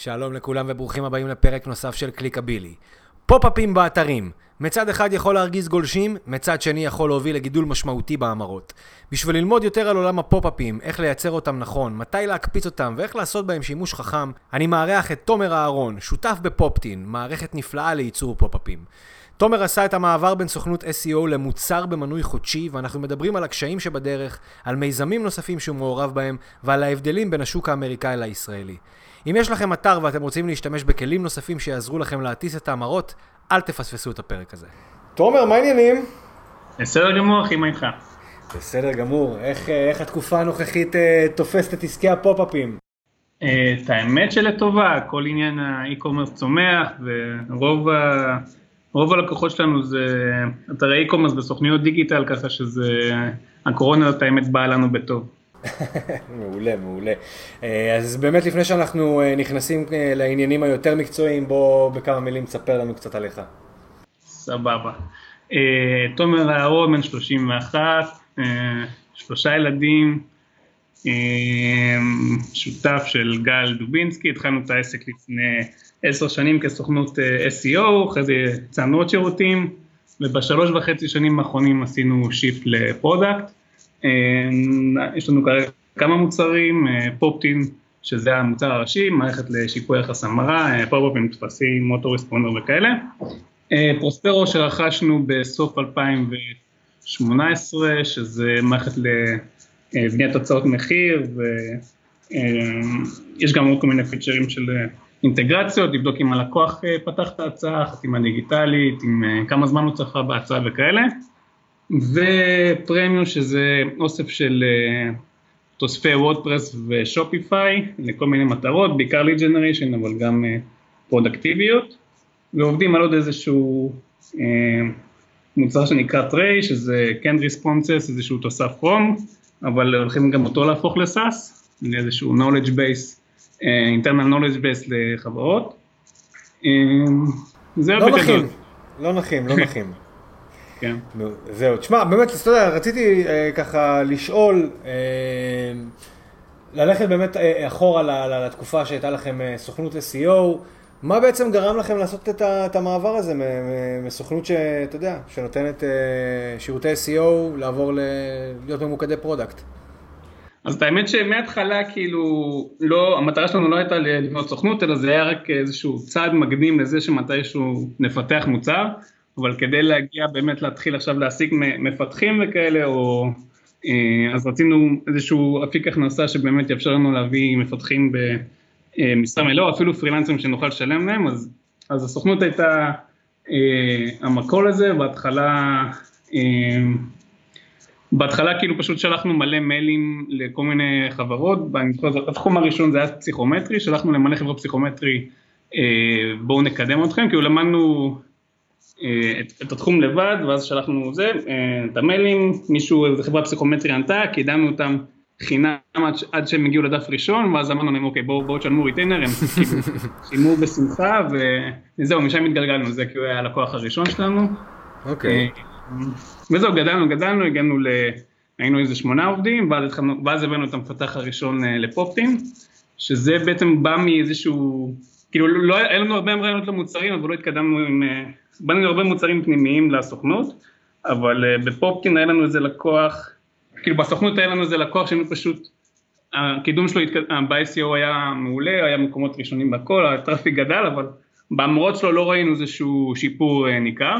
שלום לכולם וברוכים הבאים לפרק נוסף של קליקבילי. פופ-אפים באתרים. מצד אחד יכול להרגיז גולשים, מצד שני יכול להוביל לגידול משמעותי בהמרות. בשביל ללמוד יותר על עולם הפופ-אפים, איך לייצר אותם נכון, מתי להקפיץ אותם ואיך לעשות בהם שימוש חכם, אני מארח את תומר אהרון, שותף בפופטין, מערכת נפלאה לייצור פופ-אפים. תומר עשה את המעבר בין סוכנות SEO למוצר במנוי חודשי, ואנחנו מדברים על הקשיים שבדרך, על מיזמים נוספים שהוא מעורב בהם, ועל ההבדלים בין השוק האמריקאי לישראלי. אם יש לכם אתר ואתם רוצים להשתמש בכלים נוספים שיעזרו לכם להטיס את ההמרות, אל תפספסו את הפרק הזה. תומר, מה העניינים? בסדר גמור, אחי, מה איתך? בסדר גמור. איך, אה, איך התקופה הנוכחית אה, תופסת את עסקי ה pop-ups? אה, את האמת שלטובה, כל עניין ה e-commerce צומח, ורוב ה... רוב הלקוחות שלנו זה אתרי e-commerce וסוכניות digital, ככה שזה, הקורונה את האמת באה לנו בטוב. מעולה, מעולה. אה, אז באמת לפני שאנחנו אה, נכנסים אה, לעניינים היותר מקצועיים, בוא בכמה מילים תספר לנו קצת עליך. סבבה. תומר אהרון, בן 31, שלושה ילדים, שותף של גל דובינסקי, התחלנו את העסק לפני עשר שנים כסוכנות SEO, אחרי זה יצאנו עוד שירותים, ובשלוש וחצי שנים האחרונים עשינו shift ל product. אה, יש לנו כרגע כמה מוצרים, פופטין, אה, שזה המוצר הראשי, מערכת לשיפור יחס המרה, pop-ups, טפסים, autoresponder וכאלה. אה, פרוספרו שרכשנו בסוף 2018, שזה מערכת לבניית הצעות מחיר, ויש גם עוד כל מיני features של אינטגרציות, לבדוק אם הלקוח פתח את ההצעה, חתימה דיגיטלית, עם כמה זמן הוא צפה בהצעה וכאלה. ופרמיום שזה אוסף של uh, תוספי וורדפרס ושופיפיי לכל מיני מטרות, בעיקר lead generation אבל גם פרודקטיביות, ועובדים על עוד איזשהו uh, מוצר שנקרא טריי, שזה canned responses, איזשהו תוסף כרום, אבל הולכים גם אותו להפוך ל SaaS, לאיזשהו knowledge base, internal knowledge base לחברות. Uh, זהו לא נחים, לא נחים, לא נחים. כן. זהו, תשמע, באמת, אתה יודע, רציתי אה, ככה לשאול, אה, ללכת באמת אה, אחורה לתקופה שהייתה לכם אה, סוכנות SEO, מה בעצם גרם לכם לעשות את, ה, את המעבר הזה מסוכנות שאתה יודע, שנותנת אה, שירותי SEO לעבור ל, להיות ממוקדי product? אז את האמת שמההתחלה כאילו, לא, המטרה שלנו לא הייתה לבנות סוכנות, אלא זה היה רק איזשהו צעד מקדים לזה שמתישהו נפתח מוצר. אבל כדי להגיע באמת להתחיל עכשיו להשיג מפתחים וכאלה, או, אה, אז רצינו איזשהו אפיק הכנסה שבאמת יאפשר לנו להביא מפתחים במשרה מלאה, או אפילו פרילנסרים שנוכל לשלם להם, אז, אז הסוכנות הייתה אה, המקור לזה, בהתחלה, אה, בהתחלה כאילו פשוט שלחנו מלא מיילים לכל מיני חברות, התחום הראשון זה היה פסיכומטרי, שלחנו למלא חברות פסיכומטרי, בואו נקדם אתכם, כאילו למדנו אה, את, את התחום לבד, ואז שלחנו זה, אה, את המיילים, מישהו, איזה חברה פסיכומטרי ענתה, קידמנו אותם חינם עד, עד שהם הגיעו לדף ראשון, ואז אמרנו להם, אוקיי, בואו בוא תשלמו ריטיינר, הם כאילו שילמו בשמחה, וזהו, משם התגלגלנו, זה כאילו היה הלקוח הראשון שלנו. אוקיי. אה, וזהו, גדלנו, גדלנו, הגענו ל... היינו איזה שמונה עובדים, ואז, התחלנו, ואז הבאנו את המפתח הראשון לפופטים, שזה בעצם בא מאיזשהו, כאילו לא, היה לנו הרבה רעיונות למוצרים, אבל לא התקדמנו עם... בנינו הרבה מוצרים פנימיים לסוכנות, אבל uh, בפופקין היה לנו איזה לקוח, כאילו בסוכנות היה לנו איזה לקוח שהיינו פשוט, הקידום שלו ב-SEO היה מעולה, היה מקומות ראשונים בכל, ה traffic גדל, אבל בהמרות שלו לא ראינו איזשהו שיפור ניכר,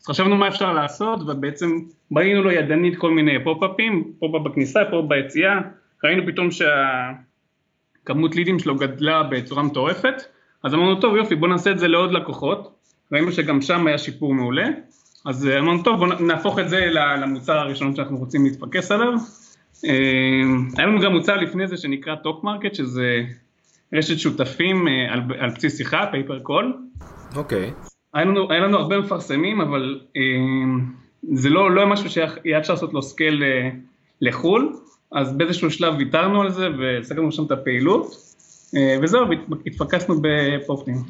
אז חשבנו מה אפשר לעשות, ובעצם בנינו לו ידנית כל מיני pop-ups, pop-up בכניסה, pop-up ביציאה, ראינו פתאום שהכמות leads שלו גדלה בצורה מטורפת, אז אמרנו טוב יופי בוא נעשה את זה לעוד לקוחות, ראינו שגם שם היה שיפור מעולה, אז אה, אמרנו טוב בואו נהפוך את זה למוצר הראשון שאנחנו רוצים להתפקס עליו. אה, היה לנו גם מוצר לפני זה שנקרא טוק מרקט, שזה רשת שותפים אה, על, על בסיס שיחה, pay per call. אוקיי. היה לנו, היה לנו הרבה מפרסמים, אבל זה לא, לא משהו שהיה אפשר לעשות לו scale לחו"ל, אז באיזשהו שלב ויתרנו על זה והפסקנו שם את הפעילות, וזהו, התפקסנו בפופטין.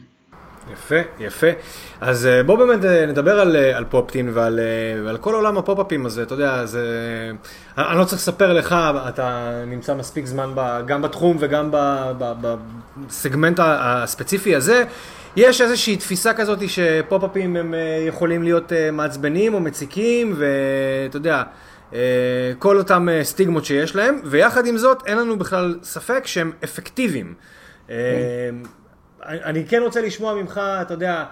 יפה, יפה. אז אה, בוא באמת אה, נדבר על, אה, על פופטין ועל, ועל כל עולם הפופ-אפים הזה, אתה יודע, זה... אני לא צריך לספר לך, אתה נמצא מספיק זמן ב, גם בתחום וגם בסגמנט הספציפי הזה. יש איזושהי תפיסה כזאת שפופ-אפים הם יכולים להיות מעצבנים או מציקים, ואתה יודע, כל אותם סטיגמות שיש להם, ויחד עם זאת, אין לנו בכלל ספק שהם אפקטיביים. כן. אני כן רוצה לשמוע ממך, אתה יודע,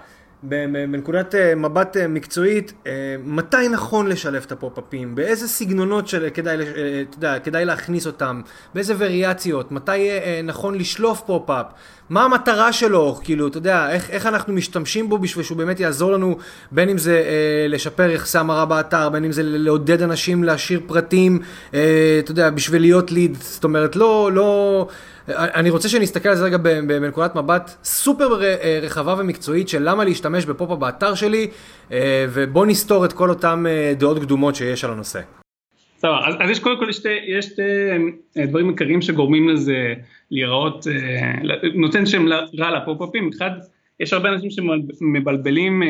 בנקודת אה, מבט אה, מקצועית, אה, מתי נכון לשלב את ה pop-ups, באיזה סגנונות שכדאי, אתה יודע, כדאי להכניס אותם, באיזה וריאציות, מתי נכון לשלוף pop-up, מה המטרה שלו, כאילו, אתה יודע, איך, איך אנחנו משתמשים בו בשביל שהוא באמת יעזור לנו, בין אם זה אה, לשפר יחסי המרה באתר, בין אם זה לעודד אנשים להשאיר פרטים, אה, אתה יודע, בשביל להיות lead, זאת אומרת, לא, לא... אני רוצה שנסתכל על זה רגע בנקודת מבט סופר אה, רחבה ומקצועית של למה להשתמש ב pop-up באתר שלי, אה, ובוא נסתור את כל אותם אה, דעות קדומות שיש על הנושא. טוב, אז, אז יש קודם כל שתי, יש שתי דברים עיקריים שגורמים לזה להיראות, נותן שם רע ל pop-ups, אחד, יש הרבה אנשים שמבלבלים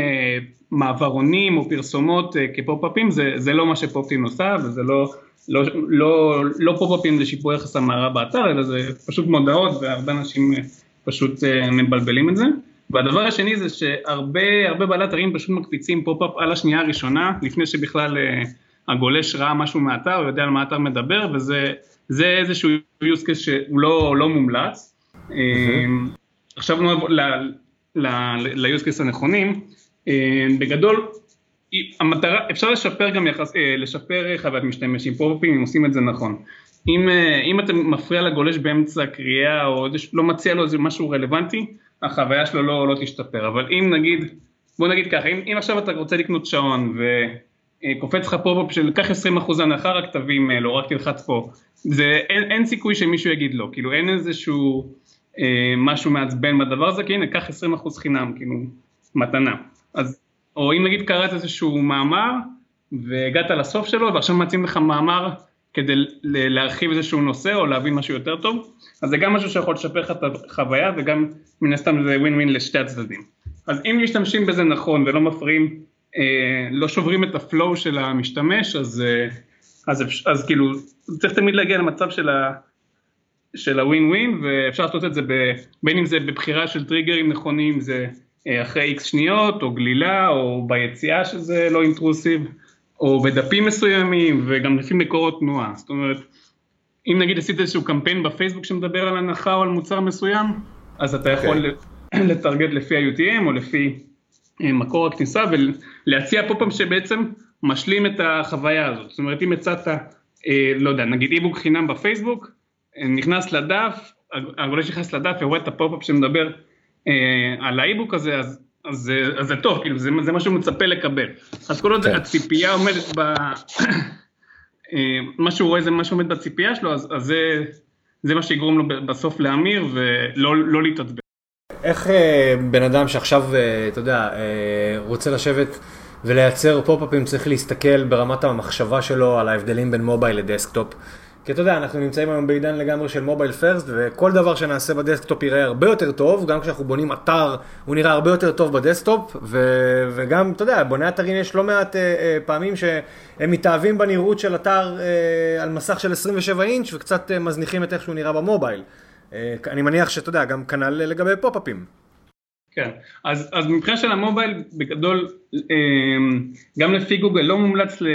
מעברונים או פרסומות כ pop-ups, זה, זה לא מה ש pop-ups עושה וזה לא לא, לא, לא pop-ups לשיפור יחס המרה באתר, אלא זה פשוט מודעות והרבה אנשים פשוט אה, מבלבלים את זה. והדבר השני זה שהרבה הרבה בעלי אתרים פשוט מקפיצים pop-up על השנייה הראשונה, לפני שבכלל אה, הגולש ראה משהו מהאתר, ויודע על מה האתר מדבר, וזה איזשהו use case שהוא לא, לא מומלץ. Mm-hmm. עכשיו ל-use case הנכונים, בגדול המטרה, אפשר לשפר גם יחס, אה, לשפר חוויית משתמש עם pop-ups אם עושים את זה נכון. אם, אה, אם אתה מפריע לגולש באמצע הקריאה או לא מציע לו איזה משהו רלוונטי, החוויה שלו לא, לא תשתפר. אבל אם נגיד, בוא נגיד ככה, אם, אם עכשיו אתה רוצה לקנות שעון וקופץ לך pop-up של קח 20% הנחה רק תביא מייל רק תלחץ פה, זה, אין, אין סיכוי שמישהו יגיד לא, כאילו אין איזשהו אה, משהו מעצבן בדבר הזה, כי הנה קח 20% חינם, כאילו מתנה. אז או אם נגיד קראת איזשהו מאמר והגעת לסוף שלו ועכשיו מציעים לך מאמר כדי להרחיב איזשהו נושא או להבין משהו יותר טוב, אז זה גם משהו שיכול לשפר לך את החוויה וגם מן הסתם זה ווין ווין לשתי הצדדים. אז אם משתמשים בזה נכון ולא מפריעים, אה, לא שוברים את הפלואו של המשתמש, אז, אה, אז, אז, אז כאילו צריך תמיד להגיע למצב של ה... של הווין ווין ואפשר לעשות את זה ב, בין אם זה בבחירה של טריגרים נכונים, זה אה, אחרי איקס שניות, או גלילה, או ביציאה שזה לא אינטרוסיב, או בדפים מסוימים, וגם לפי מקורות תנועה. זאת אומרת, אם נגיד עשית איזשהו קמפיין בפייסבוק שמדבר על הנחה או על מוצר מסוים, אז אתה יכול okay. אוקיי. לטרגט לפי ה-UTM או לפי אה, מקור הכניסה ולהציע פה פעם שבעצם משלים את החוויה הזאת. זאת אומרת, אם הצעת, אה, לא יודע, נגיד איבוק חינם בפייסבוק, נכנס לדף, הגולש נכנס לדף ורואה את ה pop-up שמדבר אה, על ה e-book הזה, אז, אז, אז זה טוב, כאילו זה, זה מה שהוא מצפה לקבל. אז כל עוד כן. הציפייה עומדת ב... אה, מה שהוא רואה זה מה שעומד בציפייה שלו, אז, אז זה, זה מה שיגרום לו בסוף להמיר ולא לא להתעצבן. איך אה, בן אדם שעכשיו, אה, אתה יודע, אה, רוצה לשבת ולייצר pop-ups צריך להסתכל ברמת המחשבה שלו על ההבדלים בין mobile ל desktop? כי אתה יודע, אנחנו נמצאים היום בעידן לגמרי של mobile first, וכל דבר שנעשה בדסקטופ יראה הרבה יותר טוב, גם כשאנחנו בונים אתר, הוא נראה הרבה יותר טוב בדסקטופ, ו- וגם, אתה יודע, בוני אתרים יש לא מעט אה, אה, פעמים שהם מתאהבים בנראות של אתר אה, על מסך של 27 אינץ', וקצת אה, מזניחים את איך שהוא נראה במובייל. אה, אני מניח שאתה יודע, גם כנ"ל לגבי פופ-אפים. כן, אז, אז מבחינה של המובייל בגדול אמ, גם לפי גוגל לא מומלץ, ל...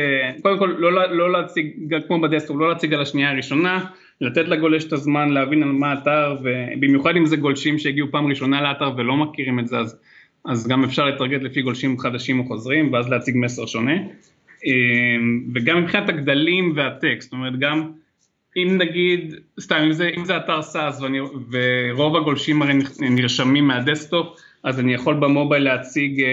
קודם כל לא, לא להציג, כמו בדסקטופ, לא להציג על השנייה הראשונה, לתת לגולש את הזמן להבין על מה האתר ובמיוחד אם זה גולשים שהגיעו פעם ראשונה לאתר ולא מכירים את זה אז, אז גם אפשר לטרגט לפי גולשים חדשים או חוזרים ואז להציג מסר שונה. אמ, וגם מבחינת הגדלים והטקסט, זאת אומרת גם אם נגיד, סתם אם זה, אם זה אתר SaaS ורוב הגולשים הרי נרשמים מהדסקטופ אז אני יכול במובייל להציג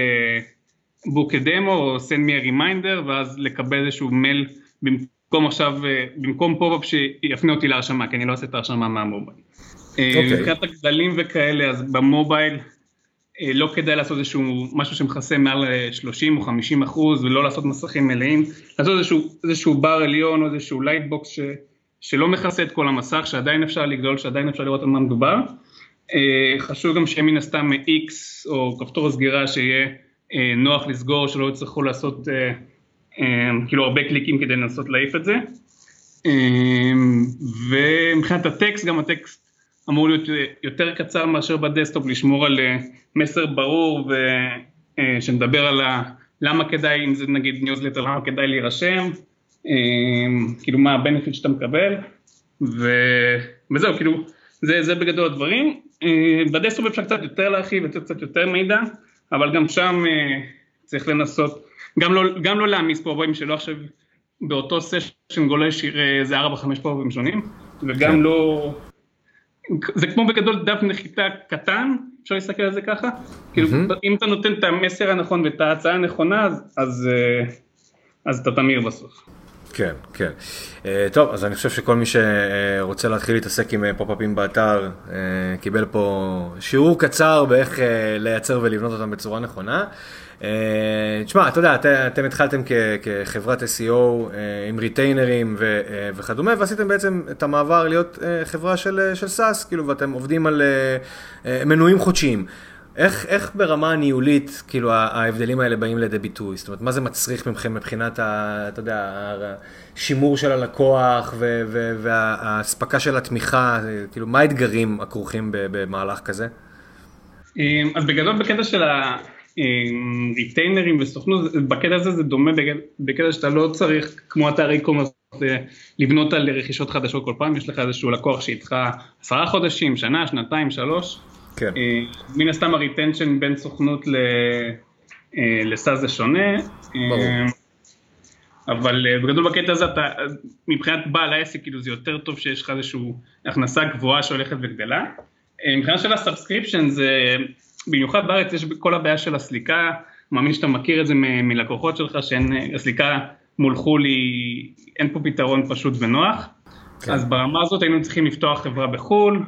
book demo או send me a reminder ואז לקבל איזשהו מייל במקום עכשיו, uh, במקום פופ-אפ שיפנה אותי להרשמה, כי אני לא עושה את ההרשמה מהמובייל. אוקיי. אה, אוקיי. מבחינת הגדלים וכאלה, אז במובייל לא כדאי לעשות איזשהו משהו שמכסה מעל 30 או 50 אחוז ולא לעשות מסכים מלאים, לעשות איזשהו, איזשהו בר עליון או איזשהו lightbox ש, שלא מכסה את כל המסך, שעדיין אפשר לגלול, שעדיין אפשר לראות על מה מדובר. חשוב גם שיהיה מן הסתם X או כפתור הסגירה שיהיה נוח לסגור, שלא יצטרכו לעשות כאילו הרבה קליקים כדי לנסות להעיף את זה. ומבחינת הטקסט, גם הטקסט אמור להיות יותר קצר מאשר בדסקטופ, לשמור על מסר ברור שמדבר על למה כדאי, אם זה נגיד ניוזלטר, למה כדאי להירשם, כאילו מה ה benefit שאתה מקבל, ו... וזהו, כאילו, זה, זה בגדול הדברים. בדסקטופ אפשר קצת יותר להרחיב, לתת קצת יותר מידע, אבל גם שם צריך לנסות, גם לא, גם לא להעמיס פופ-אפים שלא עכשיו באותו סשן גולש איזה 4-5 פופ-אפים שונים, וגם כן. לא... זה כמו בגדול דף נחיתה קטן, אפשר להסתכל על זה ככה, כאילו אם אתה נותן את המסר הנכון ואת ההצעה הנכונה, אז, אז, אז אתה תמיר בסוף. כן, כן. Uh, טוב, אז אני חושב שכל מי שרוצה להתחיל להתעסק עם פופ-אפים באתר, uh, קיבל פה שיעור קצר באיך לייצר ולבנות אותם בצורה נכונה. תשמע, אתה יודע, את, אתם התחלתם כ, כחברת SEO עם ריטיינרים ו, וכדומה, ועשיתם בעצם את המעבר להיות חברה של, של SaaS, כאילו, ואתם עובדים על מנויים חודשיים. איך, איך ברמה הניהולית, כאילו, ההבדלים האלה באים לידי ביטוי? זאת אומרת, מה זה מצריך מכם מבחינת, ה, אתה יודע, השימור של הלקוח והאספקה של התמיכה? כאילו, מה האתגרים הכרוכים במהלך כזה? אז בגדול, בקטע של הריטיינרים וסוכנות, בקטע הזה זה דומה בקטע שאתה לא צריך, כמו אתר e-commerce, לבנות על רכישות חדשות כל פעם, יש לך איזשהו לקוח שאיתך עשרה חודשים, שנה, שנתיים, שלוש. כן. אה, מן הסתם הריטנשן בין סוכנות אה, ל SaaS זה שונה. ברור. אה, אבל בגדול בקטע הזה אתה, מבחינת בעל העסק כאילו זה יותר טוב שיש לך איזושהי הכנסה גבוהה שהולכת וגדלה. מבחינת של ה subscription זה, במיוחד בארץ יש כל הבעיה של הסליקה, מאמין שאתה מכיר את זה מלקוחות שלך שאין, הסליקה מול חו"ל היא, אין פה פתרון פשוט ונוח. כן. אז ברמה הזאת היינו צריכים לפתוח חברה בחו"ל.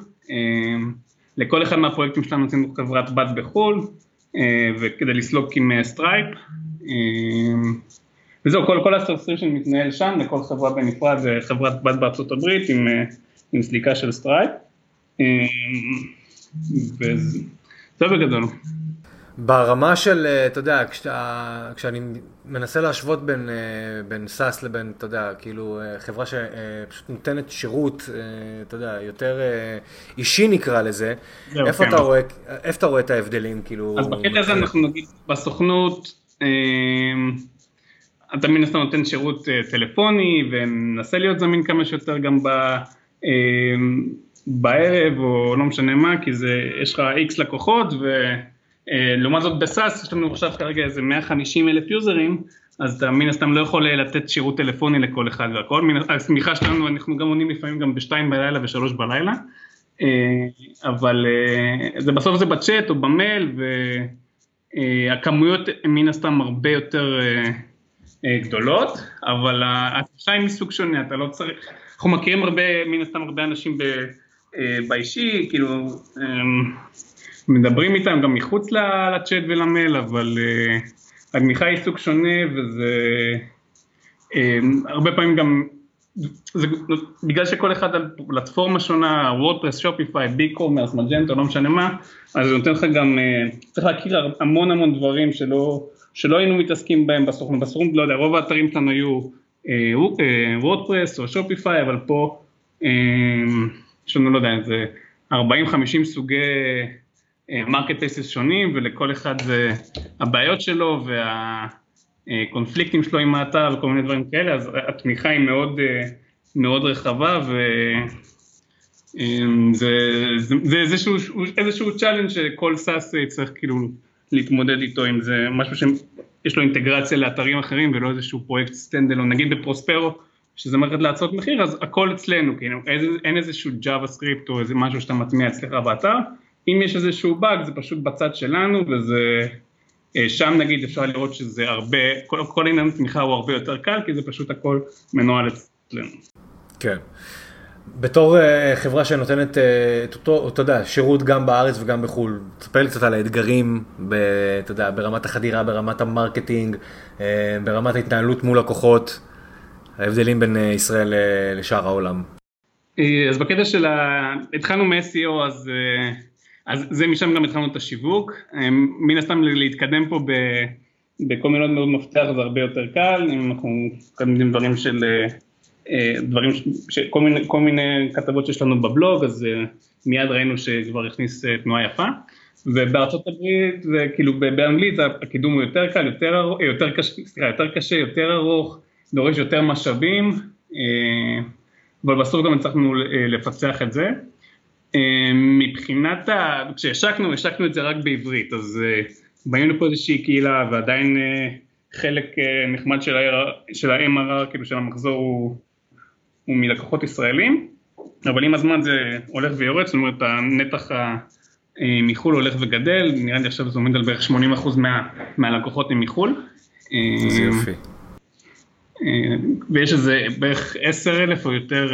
לכל אחד מהפרויקטים שלנו עשינו חברת בת בחו"ל, אה, וכדי לסלוק עם סטרייפ. אה, אה, וזהו, כל, כל הסטרסטרישן מתנהל שם, לכל חברה בנפרד זה חברת בת בארצות הברית עם, עם סליקה של סטרייפ. וזה בגדול. ברמה של, אה, אתה יודע, כשאתה, כשאני מנסה להשוות בין, אה, בין SaaS לבין, אתה יודע, כאילו, אה, חברה שפשוט נותנת שירות, אתה יודע, יותר אישי נקרא לזה, איפה, כן. אתה רואה, איפה אתה רואה את ההבדלים, כאילו... אז בקטע הזה אנחנו נגיד, בסוכנות, אתה מן הסתם נותן שירות טלפוני ומנסה להיות זמין כמה שיותר גם ב... בערב או לא משנה מה, כי זה, יש לך איקס לקוחות ו... אה, לעומת זאת בסאס יש לנו עכשיו כרגע איזה 150 אלף יוזרים, אז אתה מן הסתם לא יכול אה, לתת שירות טלפוני לכל אחד והכל, הסמיכה שלנו אנחנו גם עונים לפעמים גם בשתיים בלילה ושלוש בלילה, אה, אבל זה בסוף זה בצ'אט או במייל והכמויות מן הסתם הרבה יותר גדולות, אבל התחושה היא מסוג שונה, אתה לא צריך, אנחנו מכירים הרבה, מן הסתם הרבה אנשים באישי, כאילו מדברים איתם גם מחוץ לצ'אט ולמייל, אבל uh, התמיכה היא סוג שונה וזה uh, הרבה פעמים גם, זה, בגלל שכל אחד על פלטפורמה שונה, WordPress, Shopify, BigCommerce, Magento, לא משנה מה, אז זה נותן לך גם, uh, צריך להכיר המון המון דברים שלא, שלא היינו מתעסקים בהם בסוכנות, בסוכנות, לא יודע, רוב האתרים שלנו היו WordPress או Shopify, אבל פה יש לנו, לא יודע, איזה 40-50 סוגי marketplaces שונים ולכל אחד זה הבעיות שלו והקונפליקטים שלו עם האתר וכל מיני דברים כאלה, אז התמיכה היא מאוד, מאוד רחבה וזה זה, זה איזשהו, challenge שכל SaaS צריך כאילו להתמודד איתו אם זה משהו שיש לו אינטגרציה לאתרים אחרים ולא איזשהו פרויקט standalone, נגיד בפרוספרו שזה מערכת להצעות מחיר אז הכל אצלנו, כאילו אין איזשהו JavaScript או איזה משהו שאתה מטמיע אצלך באתר אם יש איזשהו באג זה פשוט בצד שלנו וזה, אה, שם נגיד אפשר לראות שזה הרבה, כל, כל עניין תמיכה הוא הרבה יותר קל כי זה פשוט הכל מנוהל אצלנו. כן. בתור uh, חברה שנותנת uh, את אותו, אתה יודע, שירות גם בארץ וגם בחו"ל, תספר לי קצת על האתגרים, אתה יודע, ברמת החדירה, ברמת ה marketing, uh, ברמת ההתנהלות מול לקוחות, ההבדלים בין uh, ישראל uh, לשאר העולם. אז בקטע של ה... התחלנו מ-SEO אז uh, אז זה משם גם התחלנו את השיווק, מן הסתם להתקדם פה בכל מיני מאוד מפתח זה הרבה יותר קל, אם אנחנו מקדמים דברים של, דברים, ש, כל, מיני, כל מיני כתבות שיש לנו בבלוג, אז מיד ראינו שכבר הכניס תנועה יפה. ובארצות הברית זה כאילו באנגלית הקידום הוא יותר קל, יותר, יותר, קשה, סליחה, יותר קשה, יותר ארוך, דורש יותר משאבים, אה, אבל בסוף גם הצלחנו אה, לפצח את זה. אה, מבחינת, ה... כשהשקנו, השקנו את זה רק בעברית, אז בנינו לפה איזושהי קהילה ועדיין חלק נחמד של ה-MRR, של ה כאילו של המחזור הוא, הוא מלקוחות ישראלים, אבל עם הזמן זה הולך ויורד, זאת אומרת הנתח ה... אה, מחו"ל הולך וגדל, נראה לי עכשיו זה עומד על בערך 80% מה, מהלקוחות הם מחו"ל. זה אה, יופי. אה, ויש איזה בערך 10,000 או יותר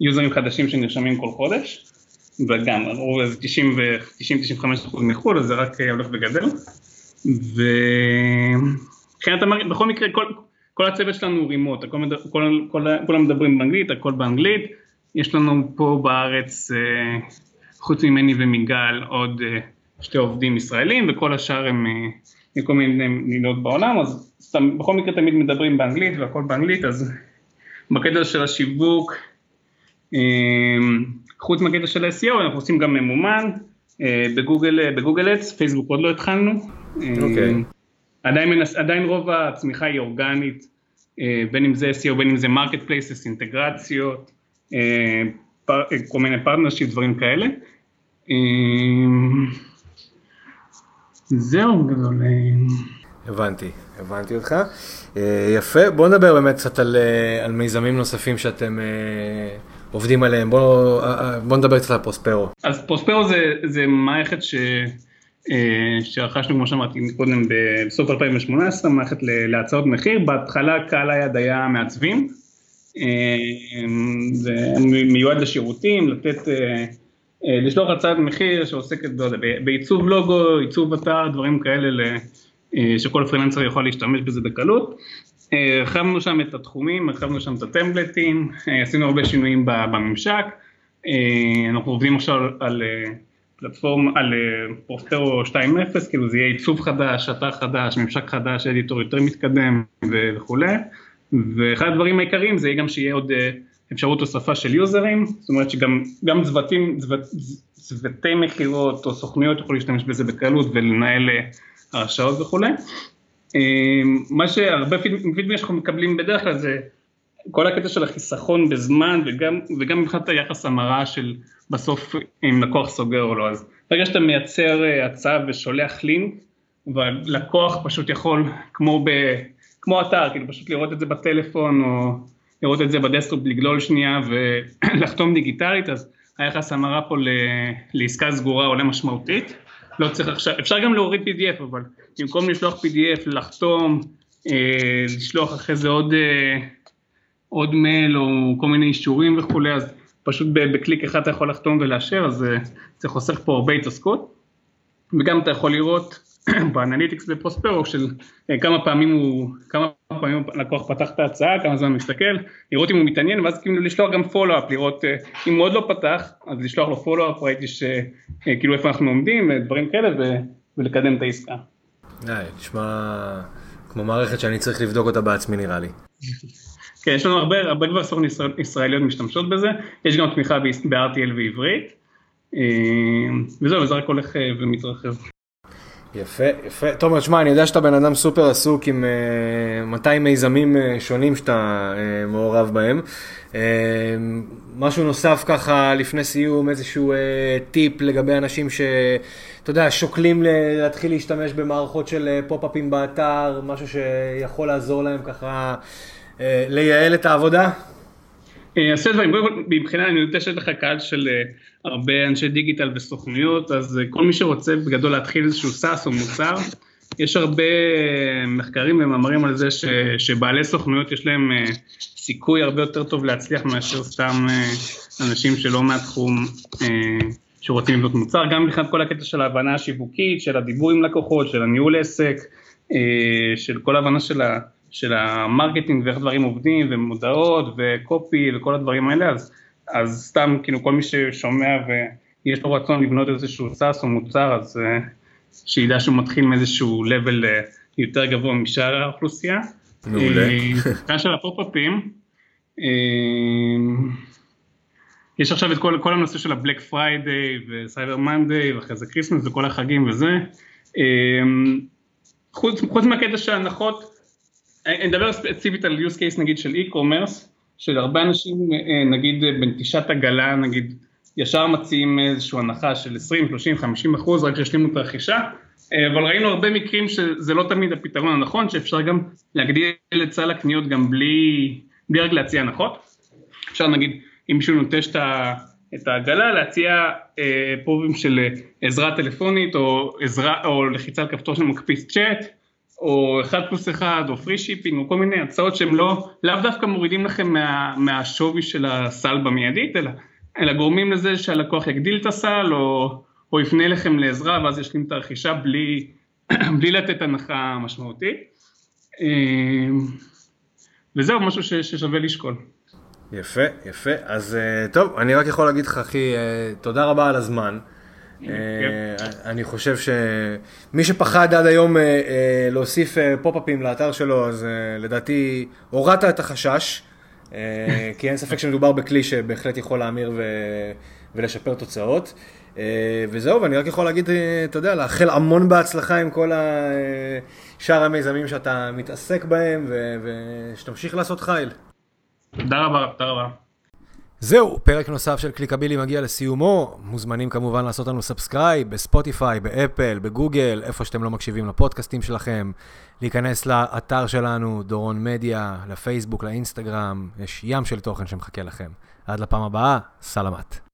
יוזרים חדשים שנרשמים כל חודש, וגם הרוב איזה 90-95% מחו"ל, אז זה רק הולך וגדל. ומבחינת המערכת, בכל מקרה, כל, כל הצוות שלנו הוא רימוט, כולם מדברים באנגלית, הכל באנגלית, יש לנו פה בארץ חוץ ממני ומגל עוד אה, שתי עובדים ישראלים וכל השאר הם אה, מכל מיני מדינות בעולם, אז סתם, בכל מקרה תמיד מדברים באנגלית והכל באנגלית, אז בקטע של השיווק, אה, חוץ מהקטע של ה-SEO אנחנו עושים גם ממומן בגוגל, ב Google Ads, פייסבוק עוד לא התחלנו. אוקיי. אוקיי. עדיין, עדיין רוב הצמיחה היא אורגנית, בין אם זה SEO, בין אם זה marketplaces, אינטגרציות, כל מיני partnership, דברים כאלה. זהו בגדול. הבנתי, הבנתי אותך. אה, יפה, בוא נדבר באמת קצת על, אה, על מיזמים נוספים שאתם אה, עובדים עליהם. בוא, בוא נדבר קצת על פרוספרו. אז פרוספרו זה, זה מערכת ש... שרכשנו כמו שאמרתי קודם בסוף 2018, מערכת להצעות מחיר, בהתחלה קהל היעד היה מעצבים, זה מיועד לשירותים, לתת אה, לשלוח הצעת מחיר שעוסקת בעיצוב לוגו, עיצוב אתר, דברים כאלה אה, שכל פרילנסר יכול להשתמש בזה בקלות. אה, הרחבנו שם את התחומים, הרחבנו שם את הטמפלטים, עשינו הרבה שינויים בממשק, אנחנו עובדים עכשיו על פלטפורמה, על פרוסטרו 2.0, כאילו זה יהיה עיצוב חדש, אתר חדש, ממשק חדש, אדיטור יותר מתקדם וכולי, ואחד הדברים העיקריים זה יהיה גם שיהיה עוד אפשרות הוספה של יוזרים, זאת אומרת שגם צוותים, צוות, צוותי מכירות או סוכנויות יוכלו להשתמש בזה בקלות ולנהל אה, הרשאות וכולי. אה, מה שהרבה פידבקים שאנחנו מקבלים בדרך כלל זה כל הקטע של החיסכון בזמן וגם, וגם מבחינת היחס המרה של בסוף אם לקוח סוגר או לא, אז ברגע שאתה מייצר אה, הצעה ושולח לינק והלקוח פשוט יכול כמו, ב, כמו אתר, כאילו פשוט לראות את זה בטלפון או לראות את זה בדסקטופ, לגלול שנייה ולחתום דיגיטלית, אז היחס המרה פה לעסקה סגורה עולה משמעותית. לא צריך עכשיו, אפשר גם להוריד PDF, אבל במקום לשלוח PDF, לחתום, אה, לשלוח אחרי זה עוד, אה, עוד מייל או כל מיני אישורים וכולי, אז פשוט בקליק אחד אתה יכול לחתום ולאשר, אז אה, זה חוסך פה הרבה התעסקות. וגם אתה יכול לראות ב analytics בפרוספרו של אה, כמה פעמים הוא, כמה פעמים הלקוח פתח את ההצעה, כמה זמן הוא מסתכל, לראות אם הוא מתעניין ואז כאילו לשלוח גם follow-up, לראות אה, אם הוא עוד לא פתח, אז לשלוח לו follow-up, ראיתי שכאילו אה, איפה אנחנו עומדים, דברים כאלה ו, ולקדם את העסקה. די, נשמע כמו מערכת שאני צריך לבדוק אותה בעצמי נראה לי. כן, יש לנו הרבה, הרבה כבר סוכן ישראליות משתמשות בזה, יש גם תמיכה ב-RTL ועברית, וזהו, וזה רק הולך ומתרחב. יפה, יפה. תומר, שמע, אני יודע שאתה בן אדם סופר עסוק עם uh, 200 מיזמים uh, שונים שאתה uh, מעורב בהם. Uh, משהו נוסף ככה לפני סיום, איזשהו uh, טיפ לגבי אנשים שאתה יודע, שוקלים להתחיל להשתמש במערכות של uh, פופ-אפים באתר, משהו שיכול לעזור להם ככה uh, לייעל את העבודה? עשי דברים, מבחינה, אני יודע שיש לך קהל של הרבה אנשי דיגיטל וסוכנויות, אז אה, כל מי שרוצה בגדול להתחיל איזשהו סאס או מוצר, יש הרבה אה, מחקרים ומאמרים על זה ש, שבעלי סוכנויות יש להם אה, סיכוי הרבה יותר טוב להצליח מאשר סתם אנשים שלא מהתחום שרוצים לבנות מוצר, גם מבחינת כל הקטע של ההבנה השיווקית, של הדיבור עם לקוחות, של הניהול עסק, של כל ההבנה של, ה, של ה marketing ואיך דברים עובדים ומודעות ו copy וכל הדברים האלה, אז אז סתם כאילו כל מי ששומע יש לו רצון לבנות איזשהו SaaS או מוצר, אז שידע שהוא מתחיל מאיזשהו level יותר גבוה משאר האוכלוסייה. מעולה. כאן של הפופ-אפים, יש עכשיו את כל, כל הנושא של ה Black Friday ו Cyber Monday ואחרי זה Christmas וכל החגים וזה. חוץ, חוץ מהקטע של ההנחות, אני אדבר ספציפית על use case נגיד של e-commerce, של הרבה אנשים נגיד בנטישת עגלה נגיד ישר מציעים איזושהי הנחה של 20, 30, 50 אחוז רק שישלימו את הרכישה, אבל ראינו הרבה מקרים שזה לא תמיד הפתרון הנכון, שאפשר גם להגדיל את סל הקניות גם בלי, בלי רק להציע הנחות, אפשר נגיד אם מישהו נוטש את העגלה, להציע אה, פרובים של עזרה טלפונית או, עזרה, או לחיצה על כפתור של מקפיץ צ'אט, או אחד פלוס אחד, או free shipping, או כל מיני הצעות שהם לא, לאו דווקא מורידים לכם מה, מהשווי של הסל במיידית, אלא, אלא גורמים לזה שהלקוח יגדיל את הסל, או, או יפנה לכם לעזרה, ואז ישלים את הרכישה בלי, בלי לתת הנחה משמעותית. אה, וזהו, משהו ש, ששווה לשקול. יפה, יפה. אז טוב, אני רק יכול להגיד לך, אחי, תודה רבה על הזמן. אני חושב שמי שפחד עד היום להוסיף פופ-אפים לאתר שלו, אז לדעתי הורדת את החשש, כי אין ספק שמדובר בכלי שבהחלט יכול להמיר ולשפר תוצאות. וזהו, ואני רק יכול להגיד, אתה יודע, לאחל המון בהצלחה עם כל שאר המיזמים שאתה מתעסק בהם, ושתמשיך לעשות חייל. תודה רבה, תודה רבה. זהו, פרק נוסף של קליקבילי מגיע לסיומו. מוזמנים כמובן לעשות לנו subscribe בספוטיפיי, באפל, בגוגל, איפה שאתם לא מקשיבים לפודקאסטים שלכם. להיכנס לאתר שלנו, דורון מדיה, לפייסבוק, לאינסטגרם, יש ים של תוכן שמחכה לכם. עד לפעם הבאה, סלאמאת.